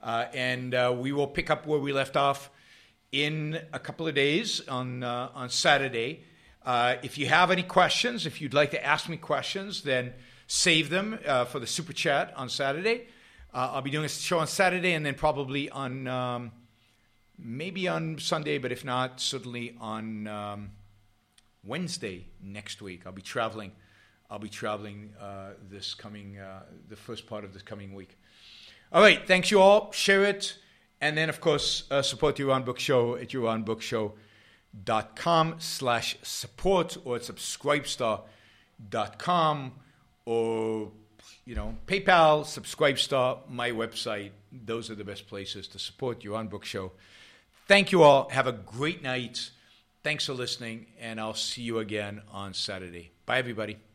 Uh, and uh, we will pick up where we left off in a couple of days on uh, on Saturday. Uh, if you have any questions, if you'd like to ask me questions, then save them uh, for the super chat on Saturday. Uh, I'll be doing a show on Saturday and then probably on um, maybe on Sunday, but if not, certainly on um, Wednesday next week. I'll be traveling. I'll be traveling uh, this coming uh, the first part of this coming week. All right, thanks you all. Share it. And then, of course, uh, support Yaron Brook Show at yaronbrookshow.com slash support or at subscribestar.com or, you know, PayPal, Subscribestar, my website. Those are the best places to support Own Book Show. Thank you all. Have a great night. Thanks for listening, and I'll see you again on Saturday. Bye, everybody.